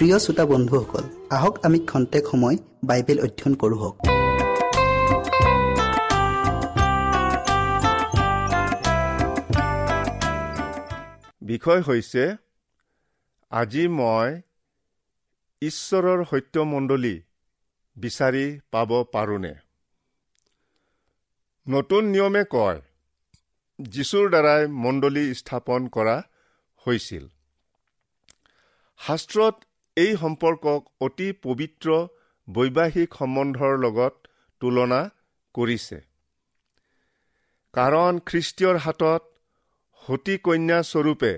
প্ৰিয় শ্ৰোতা বন্ধুসকল আহক আমি খন্তেক সময় বাইবেল অধ্যয়ন কৰোঁ বিষয় হৈছে আজি মই ঈশ্বৰৰ সত্যমণ্ডলী বিচাৰি পাব পাৰোনে? নতুন নিয়মে কয় যীশুৰ দ্বাৰাই মণ্ডলী স্থাপন কৰা হৈছিল। শাস্ত্ৰত এই সম্পৰ্কক অতি পবিত্ৰ বৈবাহিক সম্বন্ধৰ লগত তুলনা কৰিছে। কাৰণ খ্ৰীষ্টীয়ৰ হাতত সতী কন্যা স্বৰূপে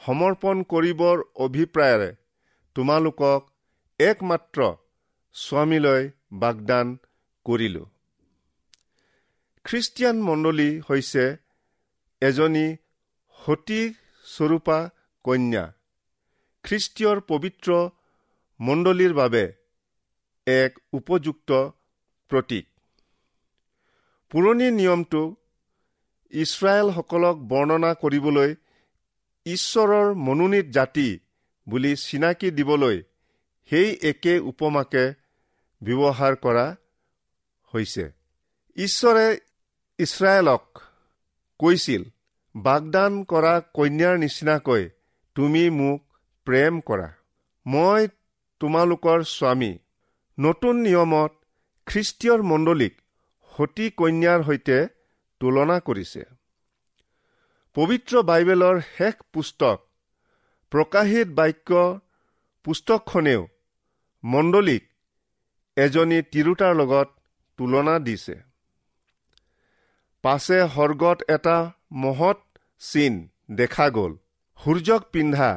সমৰ্পণ কৰিবৰ অভিপ্ৰায়েৰে তোমালোকক একমাত্ৰ স্বামীলৈ বাগদান কৰিলো। খ্ৰীষ্টিয়ান মণ্ডলী হৈছে এজনী সতী স্বৰূপা কন্যা। খ্ৰীষ্টীয়ৰ পবিত্ৰ মণ্ডলীৰ বাবে এক উপযুক্ত প্ৰতীক। পুৰণি নিয়মটো ইছৰাইলসকলক বৰ্ণনা কৰিবলৈ ঈশ্বৰৰ মনোনীত জাতি বুলি চিনাকি দিবলৈ সেই একে উপমাকে ব্যৱহাৰ কৰা হৈছে। ঈশ্বৰে ইছৰাইলক কৈছিল বাগদান কৰা কন্যাৰ নিচিনাকৈ তুমি মোক প্ৰেম কৰা। মই তোমালোকৰ স্বামী। নতুন নিয়মত খ্ৰীষ্টীয়ৰ মণ্ডলীক সতী কন্যাৰ সৈতে তুলনা কৰিছে। পবিত্ৰ বাইবেলৰ শেষ পুস্তক প্ৰকাশিত বাক্য পুস্তকখনেও মণ্ডলীক এজনী তিৰোতাৰ লগত তুলনা দিছে। পাছে সৰ্গত এটা মহৎ চিন দেখা গ'ল। সূৰ্যক পিন্ধা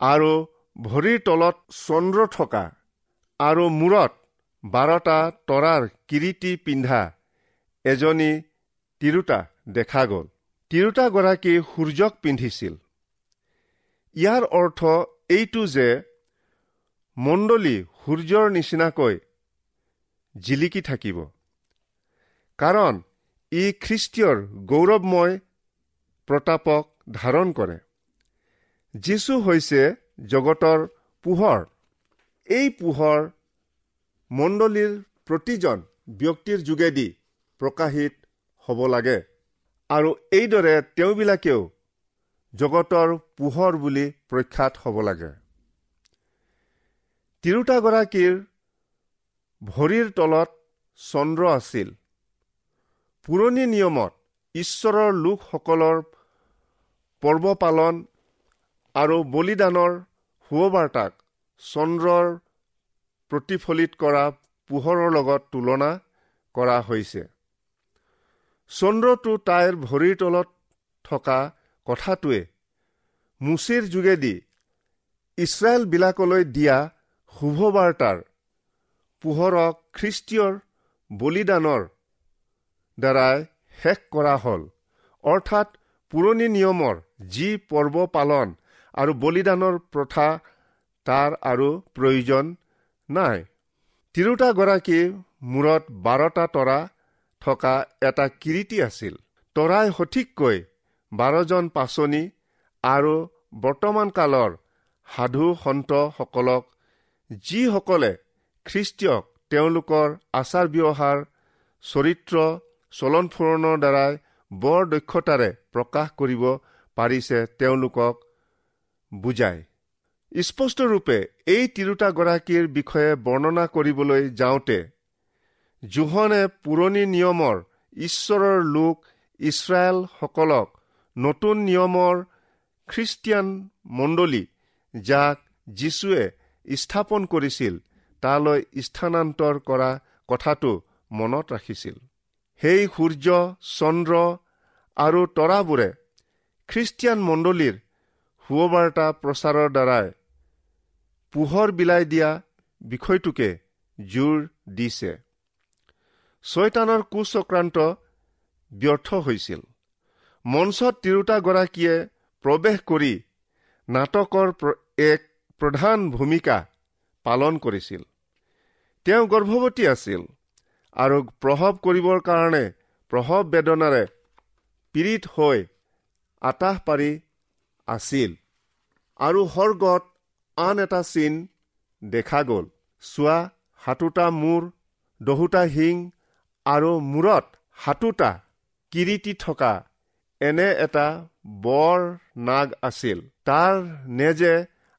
আৰু ভৰিৰ তলত চন্দ্ৰ থকা আৰু মূৰত বাৰটা তৰাৰ কিৰিটি পিন্ধা এজনী তিৰোতা দেখা গ'ল। তিৰোতাগৰাকী সূৰ্যক পিন্ধিছিল। ইয়াৰ অৰ্থ এইটো যে মণ্ডলী সূৰ্যৰ নিচিনাকৈ জিলিকি থাকিব। কাৰণ ই খ্ৰীষ্টীয়ৰ গৌৰৱময় প্ৰতাপক ধাৰণ কৰে। যীশু হৈছে জগতৰ পোহৰ। এই পোহৰ মণ্ডলীৰ প্ৰতিজন ব্যক্তিৰ যোগেদি প্ৰকাশিত হ'ব লাগে। আৰু এইদৰে তেওঁবিলাকেও জগতৰ পোহৰ বুলি প্ৰখ্যাত হ'ব লাগে। তিৰোতাগৰাকীৰ ভৰিৰ তলত চন্দ্ৰ আছিল। পুৰণি নিয়মত ঈশ্বৰৰ লোকসকলৰ পৰ্ব পালন আৰু বলিদানৰ সুবাৰ্তাক চন্দ্ৰৰ প্ৰতিফলিত কৰা পোহৰৰ লগত তুলনা কৰা হৈছে। চন্দ্ৰটো তাইৰ ভৰিৰ তলত থকা কথাটোৱে মুচিৰ যোগেদি ইছৰাইলবিলাকলৈ দিয়া শুভবাৰ্তাৰ পোহৰক খ্ৰীষ্টীয়ৰ বলিদানৰ দ্বাৰাই শেষ কৰা হ'ল। অৰ্থাৎ পুৰণি নিয়মৰ যি পৰ্ব পালন আৰু বলিদানৰ প্ৰথা তাৰ আৰু প্ৰয়োজন নাই। তিৰোতাগৰাকীৰ মূৰত বাৰটা তৰা থকা এটা কিৰিটি আছিল। তৰাই সঠিককৈ বাৰজন পাচনি আৰু বৰ্তমান কালৰ সাধু সন্তসকলক যিসকলে খ্ৰীষ্টীয়ক তেওঁলোকৰ আচাৰ ব্যৱহাৰ চৰিত্ৰ চলন ফুৰণৰ দ্বাৰাই বৰ দক্ষতাৰে প্ৰকাশ কৰিব পাৰিছে তেওঁলোকক বুজায়। স্পষ্টৰূপে এই তিৰোতাগৰাকীৰ বিষয়ে বৰ্ণনা কৰিবলৈ যাওঁতে জোহনে পুৰণি নিয়মৰ ঈশ্বৰৰ লোক ইছৰাইলসকলক নতুন নিয়মৰ খ্ৰীষ্টিয়ান মণ্ডলী যাক যীশুৱে স্থাপন কৰিছিল তালৈ স্থানান্তৰ কৰা কথাটো মনত ৰাখিছিল। সেই সূৰ্য চন্দ্ৰ আৰু তৰাবোৰে খ্ৰীষ্টিয়ান মণ্ডলীৰ সুবাৰ্তা প্ৰচাৰৰ দ্বাৰাই পোহৰ বিলাই দিয়া বিষয়টোকে জোৰ দিছে। ছয়তানৰ কুচক্ৰান্ত ব্যৰ্থ হৈছিল। মঞ্চত তিৰোতাগৰাকীয়ে প্ৰৱেশ কৰি নাটকৰ এক প্ৰধান ভূমিকা পালন কৰিছিল। তেওঁ গৰ্ভৱতী আছিল আৰু প্ৰসৱ কৰিবৰ কাৰণে প্ৰসৱ বেদনাৰে পীড়িত হৈ আতাহ পাৰি আছিল। আৰু সৰ্গত আন এটা চিন দেখা গ'ল। চোৱা সাতোটা মূৰ দহোটা শিং আৰু মূৰত সাতোটা কিৰিটি থকা এনে এটা বৰ নাগ আছিল। তাৰ নেজে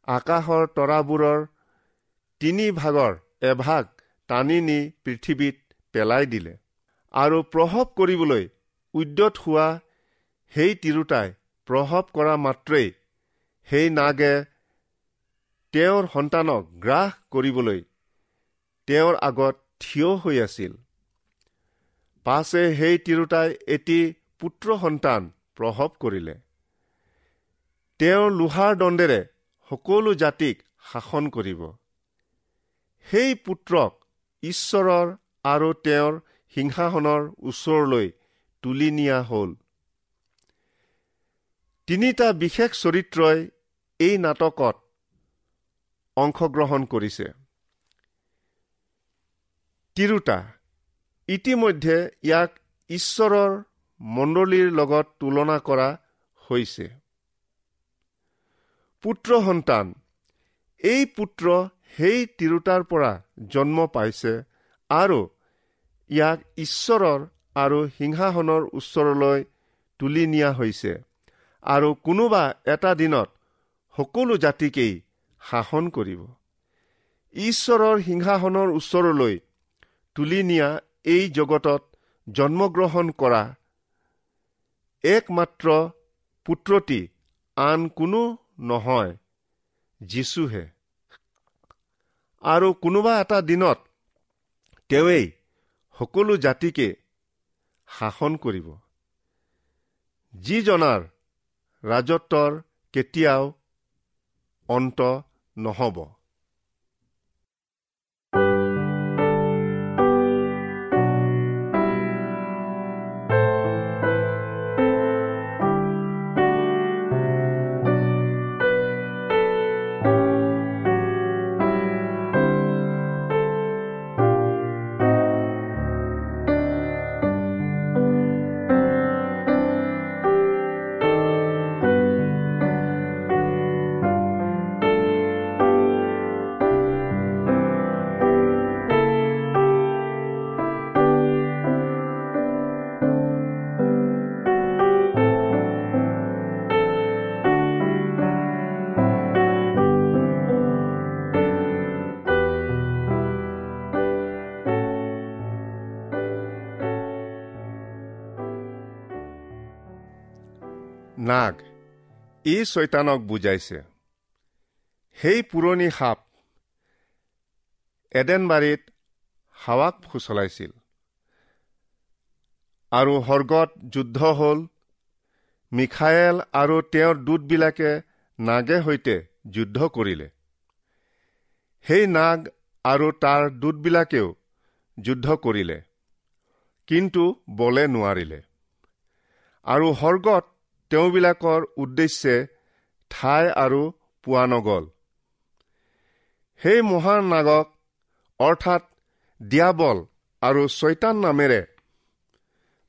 আকাশৰ তৰাবোৰৰ তিনি ভাগৰ এভাগ টানি নি পৃথিৱীত পেলাই দিলে। আৰু প্ৰসৱ কৰিবলৈ উদ্যত হোৱা সেই তিৰোতাই প্ৰসৱ কৰা মাত্ৰেই সেই নাগে তেওঁৰ সন্তানক গ্ৰাস কৰিবলৈ তেওঁৰ আগত থিয় হৈ আছিল। পাছে সেই তিৰোতাই এটি পুত্ৰ সন্তান প্ৰসৱ কৰিলে। তেওঁৰ লোহাৰ দণ্ডেৰে সকলো জাতিক শাসন কৰিব। সেই পুত্ৰক ঈশ্বৰৰ আৰু তেওঁৰ সিংহাসনৰ ওচৰলৈ তুলি নিয়া হ'ল। তিনিটা বিশেষ চৰিত্ৰই এই নাটকত অংশগ্ৰহণ কৰিছে। তিৰোতা ইতিমধ্যে ইয়াক ঈশ্বৰৰ মণ্ডলীৰ লগত তুলনা কৰা হৈছে। পুত্ৰ সন্তান এই পুত্ৰ সেই তিৰোতাৰ পৰা জন্ম পাইছে আৰু ইয়াক ঈশ্বৰৰ আৰু সিংহাসনৰ ওচৰলৈ তুলি নিয়া হৈছে। আৰু কোনোবা এটা দিনত সকলো জাতিকেই শাসন কৰিব। ঈশ্বৰৰ সিংহাসনৰ ওচৰলৈ তুলি নিয়া এই জগতত জন্মগ্ৰহণ কৰা একমাত্ৰ পুত্ৰটি আন কোনো নহয় যীশুহে। আৰু কোনোবা এটা দিনত তেওঁৱেই সকলো জাতিকে শাসন কৰিব। যিজনাৰ ৰাজত্বৰ কেতিয়াও অন্ত নহ'ব। ই ছৈতানক বুজাইছে সেই পুৰণি সাপ এডেনবাৰীত হাৱাক ফুচলাইছিল আৰু সৰ্গত যুদ্ধ হ'ল মিখায়েল আৰু তেওঁৰ দূতবিলাকে নাগে সৈতে যুদ্ধ কৰিলে। সেই নাগ আৰু তাৰ দূতবিলাকেও যুদ্ধ কৰিলে কিন্তু বলে নোৱাৰিলে। আৰু সৰ্গত তেওঁবিলাকৰ উদ্দেশ্যে ঠাই আৰু পোৱা নগ'ল। সেই মহান নাগক অৰ্থাৎ দিয়াবল আৰু ছৈতান নামেৰে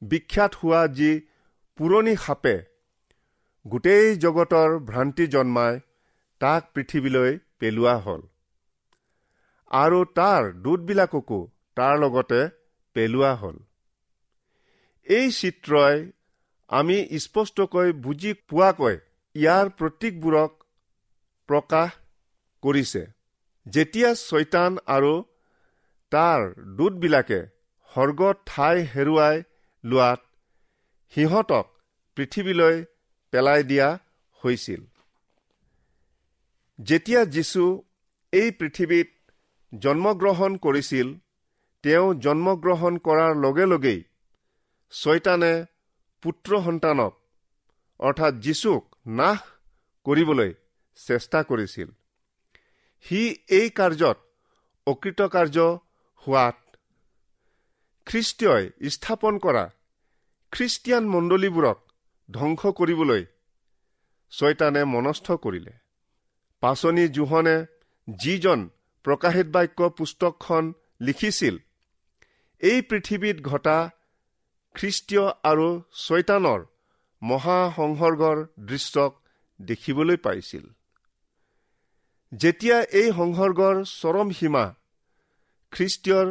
বিখ্যাত হোৱা যি পুৰণি সাপে গোটেই জগতৰ ভ্ৰান্তি জন্মাই তাক পৃথিৱীলৈ পেলোৱা হ'ল। আৰু তাৰ দূতবিলাককো তাৰ লগতে পেলোৱা হ'ল। এই চিত্ৰই আমি স্পষ্টকৈ বুজি পোৱাকৈ ইয়াৰ প্ৰতীকবোৰক প্ৰকাশ কৰিছে। যেতিয়া ছৈতান আৰু তাৰ দূতবিলাকে সৰ্গত ঠাই হেৰুৱাই লোৱাত সিহঁতক পৃথিৱীলৈ পেলাই দিয়া হৈছিল। যেতিয়া যীশু এই পৃথিৱীত জন্মগ্ৰহণ কৰিছিল তেওঁ জন্মগ্ৰহণ কৰাৰ লগে লগেই ছয়তানে পুত্ৰ সন্তানক অৰ্থাৎ যীশুক নাশ কৰিবলৈ চেষ্টা কৰিছিল। সি এই কাৰ্যত অকৃতকাৰ্য হোৱাত খ্ৰীষ্টীয়ই স্থাপন কৰা খ্ৰীষ্টিয়ান মণ্ডলীবোৰক ধ্বংস কৰিবলৈ ছয়তানে মনস্থ কৰিলে। পাচনি জোহনে যিজন প্ৰকাশিত বাক্য পুস্তকখন লিখিছিল এই পৃথিৱীত ঘটা খ্ৰীষ্টীয় আৰু ছৈতানৰ মহাসংসৰ্গৰ দৃশ্যক দেখিবলৈ পাইছিল। যেতিয়া এই সংসৰ্গৰ চৰম সীমা খ্ৰীষ্টীয়ৰ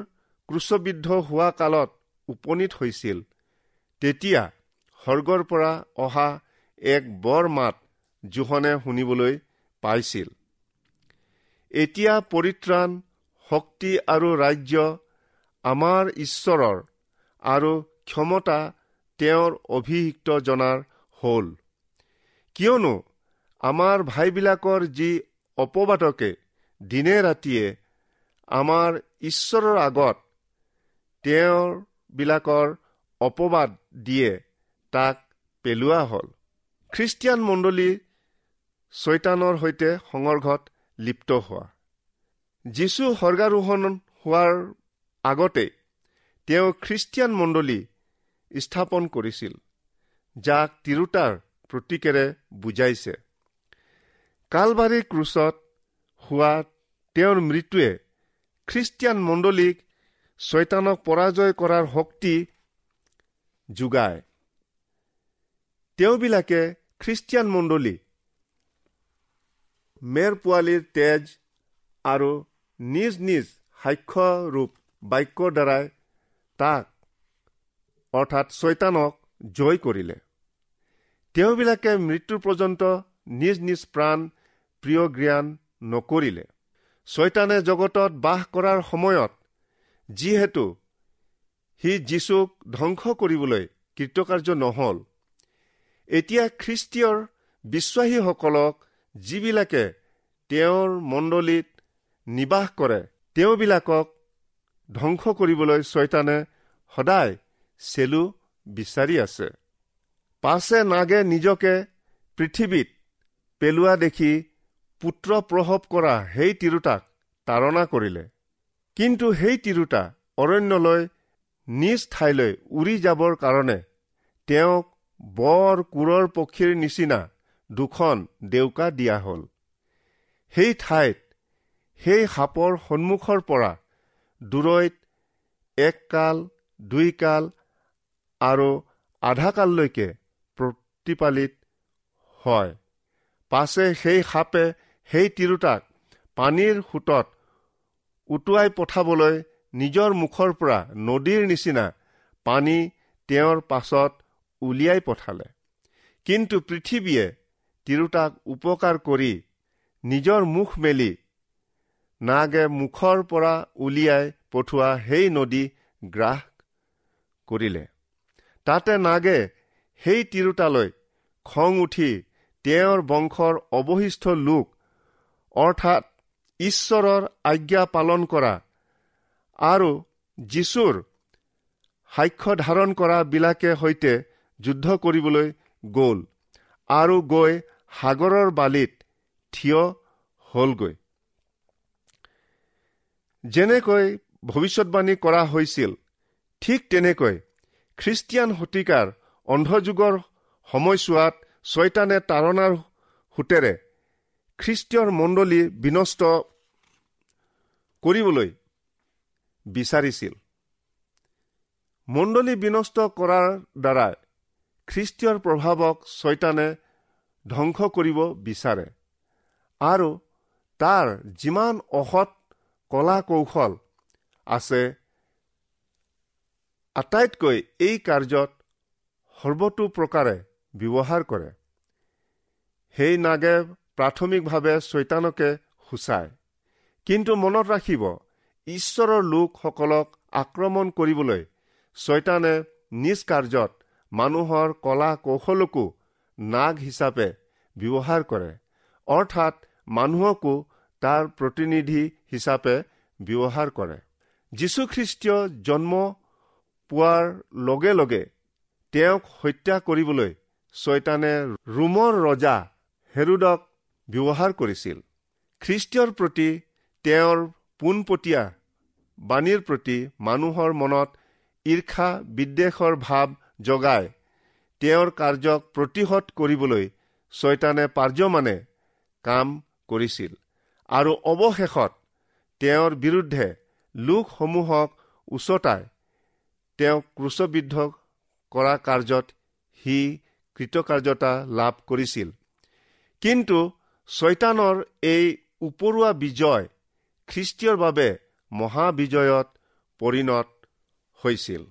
ক্ৰুচবিদ্ধ হোৱা কালত উপনীত হৈছিল তেতিয়া সৰ্গৰ পৰা অহা এক বৰ মাত জোহনে শুনিবলৈ পাইছিল। এতিয়া পৰিত্ৰাণ শক্তি আৰু ৰাজ্য আমাৰ ঈশ্বৰৰ আৰু ক্ষমতা তেওঁৰ অভিষিক্ত জনাৰ হ'ল। কিয়নো আমাৰ ভাইবিলাকৰ যি অপবাদকে দিনে ৰাতিয়ে আমাৰ ঈশ্বৰৰ আগত তেওঁৰ বিলাকৰ অপবাদ দিয়ে তাক পেলোৱা হ'ল। খ্ৰীষ্টিয়ান মণ্ডলী ছৈতানৰ সৈতে সংঘৰ্ষত লিপ্ত হোৱা। যীশু সৰ্গাৰোহণ হোৱাৰ আগতে তেওঁ খ্ৰীষ্টিয়ান মণ্ডলী স্থাপন কৰিছিল যাক তিৰোতাৰ প্ৰতীকেৰে বুজাইছে। কালবাৰী ক্ৰুচত হোৱা তেওঁৰ মৃত্যুৱে খ্ৰীষ্টিয়ান মণ্ডলীক ছৈতানক পৰাজয় কৰাৰ শক্তি যোগায়। তেওঁবিলাকে খ্ৰীষ্টিয়ান মণ্ডলী মেৰ পোৱালীৰ তেজ আৰু নিজ নিজ সাক্ষ্যৰূপ বাক্যৰ দ্বাৰাই তাক অৰ্থাৎ ছৈতানক জয় কৰিলে। তেওঁবিলাকে মৃত্যুৰ পৰ্যন্ত নিজ নিজ প্ৰাণ প্ৰিয় জ্ঞান নকৰিলে। ছৈতানে জগতত বাস কৰাৰ সময়ত যিহেতু সি যীচুক ধ্বংস কৰিবলৈ কৃতকাৰ্য নহল এতিয়া খ্ৰীষ্টীয়ৰ বিশ্বাসীসকলক যিবিলাকে তেওঁৰ মণ্ডলীত নিবাস কৰে তেওঁবিলাকক ধ্বংস কৰিবলৈ ছয়তানে সদায় চেলু বিচাৰি আছে। পাছে নাগে নিজকে পৃথিৱীত পেলোৱা দেখি পুত্ৰ প্ৰসৱ কৰা সেই তিৰোতাক তাৰণা কৰিলে। কিন্তু সেই তিৰোতা অৰণ্যলৈ নিজ ঠাইলৈ উৰি যাবৰ কাৰণে তেওঁক বৰ কোৰৰ পক্ষীৰ নিচিনা দুখন ডেউকা দিয়া হ'ল। সেই ঠাইত সেই সাপৰ সন্মুখৰ পৰা দূৰৈত এক কাল দুই কাল আৰু আধা কাললৈকে প্ৰতিপালিত হয়। পাছে সেই সাপে সেই তিৰোতাক পানীৰ সোঁতত উটুৱাই পঠাবলৈ নিজৰ মুখৰ পৰা নদীৰ নিচিনা পানী তেওঁৰ পাছত উলিয়াই পঠালে। কিন্তু পৃথিৱীয়ে তিৰোতাক উপকাৰ কৰি নিজৰ মুখ মেলি নাগে মুখৰ পৰা উলিয়াই পঠোৱা সেই নদী গ্ৰাস কৰিলে। তাতে নাগে সেই তিৰোতালৈ খং উঠি তেওঁৰ বংশৰ অৱশিষ্ট লোক অৰ্থাৎ ঈশ্বৰৰ আজ্ঞা পালন কৰা আৰু যীশুৰ সাক্ষ্য ধাৰণ কৰাবিলাকে সৈতে যুদ্ধ কৰিবলৈ গ'ল আৰু গৈ সাগৰৰ বালিত থিয় হলগৈ। যেনেকৈ ভৱিষ্যতবাণী কৰা হৈছিল ঠিক তেনেকৈ খ্ৰীষ্টিয়ান শতিকাৰ অন্ধযুগৰ সময়ছোৱাত ছয়তানে তাৰণাৰ সোঁতেৰে খ্ৰীষ্টীয়ৰ মণ্ডলী বিনষ্ট কৰিবলৈ বিচাৰিছিল। মণ্ডলী বিনষ্ট কৰাৰ দ্বাৰা খ্ৰীষ্টীয়ৰ প্ৰভাৱক ছয়তানে ধ্বংস কৰিব বিচাৰে আৰু তাৰ যিমান অসৎ কলা কৌশল আছে আটাইতকৈ এই কাৰ্যত সৰ্বতো প্ৰকাৰে ব্যৱহাৰ কৰে। সেই নাগে প্ৰাথমিকভাৱে চৈতানকে সূচায়। কিন্তু মনত ৰাখিব ঈশ্বৰৰ লোকসকলক আক্ৰমণ কৰিবলৈ ছয়তানে নিজ কাৰ্যত মানুহৰ কলা কৌশলকো নাগ হিচাপে ব্যৱহাৰ কৰে। অৰ্থাৎ মানুহকো তাৰ প্ৰতিনিধি হিচাপে ব্যৱহাৰ কৰে। যীশুখ্ৰীষ্টীয় জন্ম পোৱাৰ লগে লগে তেওঁক হত্যা কৰিবলৈ ছয়তানে ৰোমৰ ৰজা হেৰুদক ব্যৱহাৰ কৰিছিল। খ্ৰীষ্টীয়ৰ প্ৰতি তেওঁৰ পোনপটীয়া বাণীৰ প্ৰতি মানুহৰ মনত ঈৰ্ষা বিদ্বেষৰ ভাৱ জগাই তেওঁৰ কাৰ্যক প্ৰতিহত কৰিবলৈ ছয়তানে পাৰ্যমানে কাম কৰিছিল আৰু অৱশেষত তেওঁৰ বিৰুদ্ধে লোকসমূহক উচতাই তেওঁ ক্ৰুচবিদ্ধ কৰা কাৰ্যত সি কৃতকাৰ্যতা লাভ কৰিছিল। কিন্তু ছয়তানৰ এই উপৰুৱা বিজয় খ্ৰীষ্টীয়ৰ বাবে মহাবিজয়ত পৰিণত হৈছিল।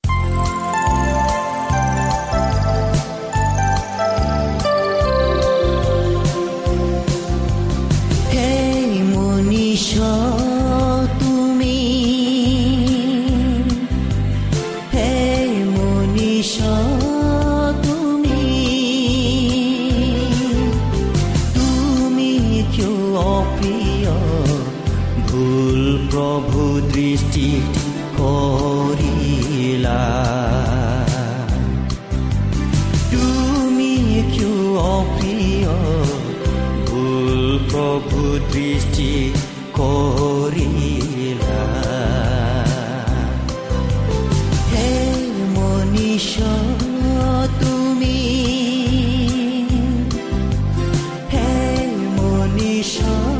show.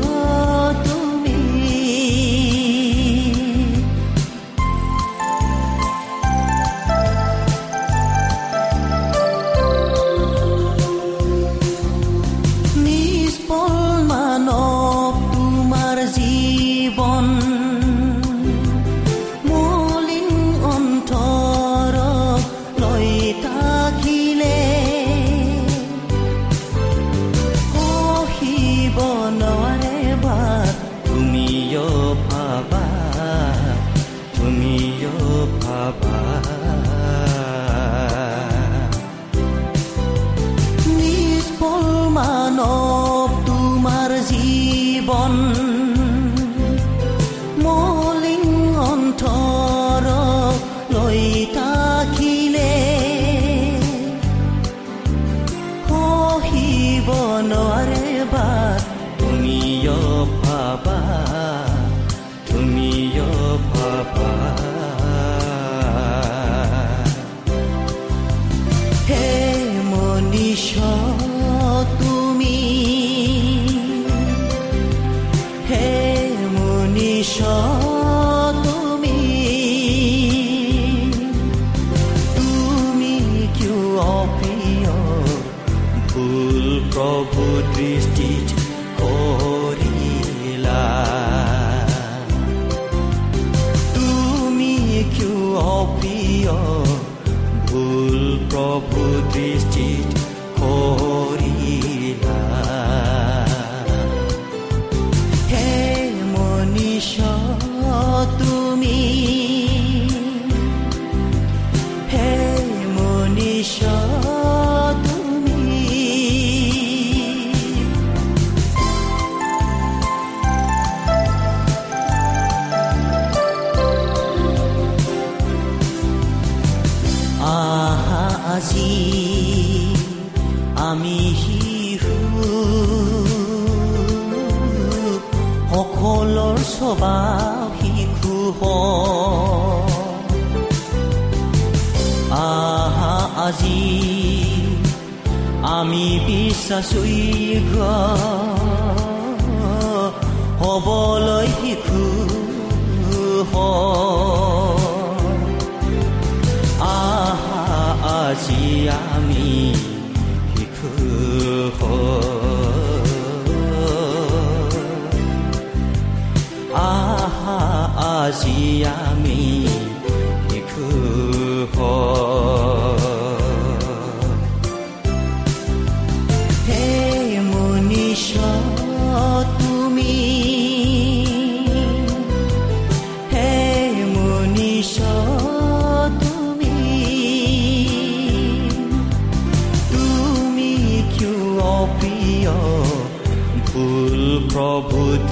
আজি আমি শিশু হে মনীষ তুমি হে মনীষ তুমি তুমি কিয় অপ্ৰিয় ভুল প্ৰভূত?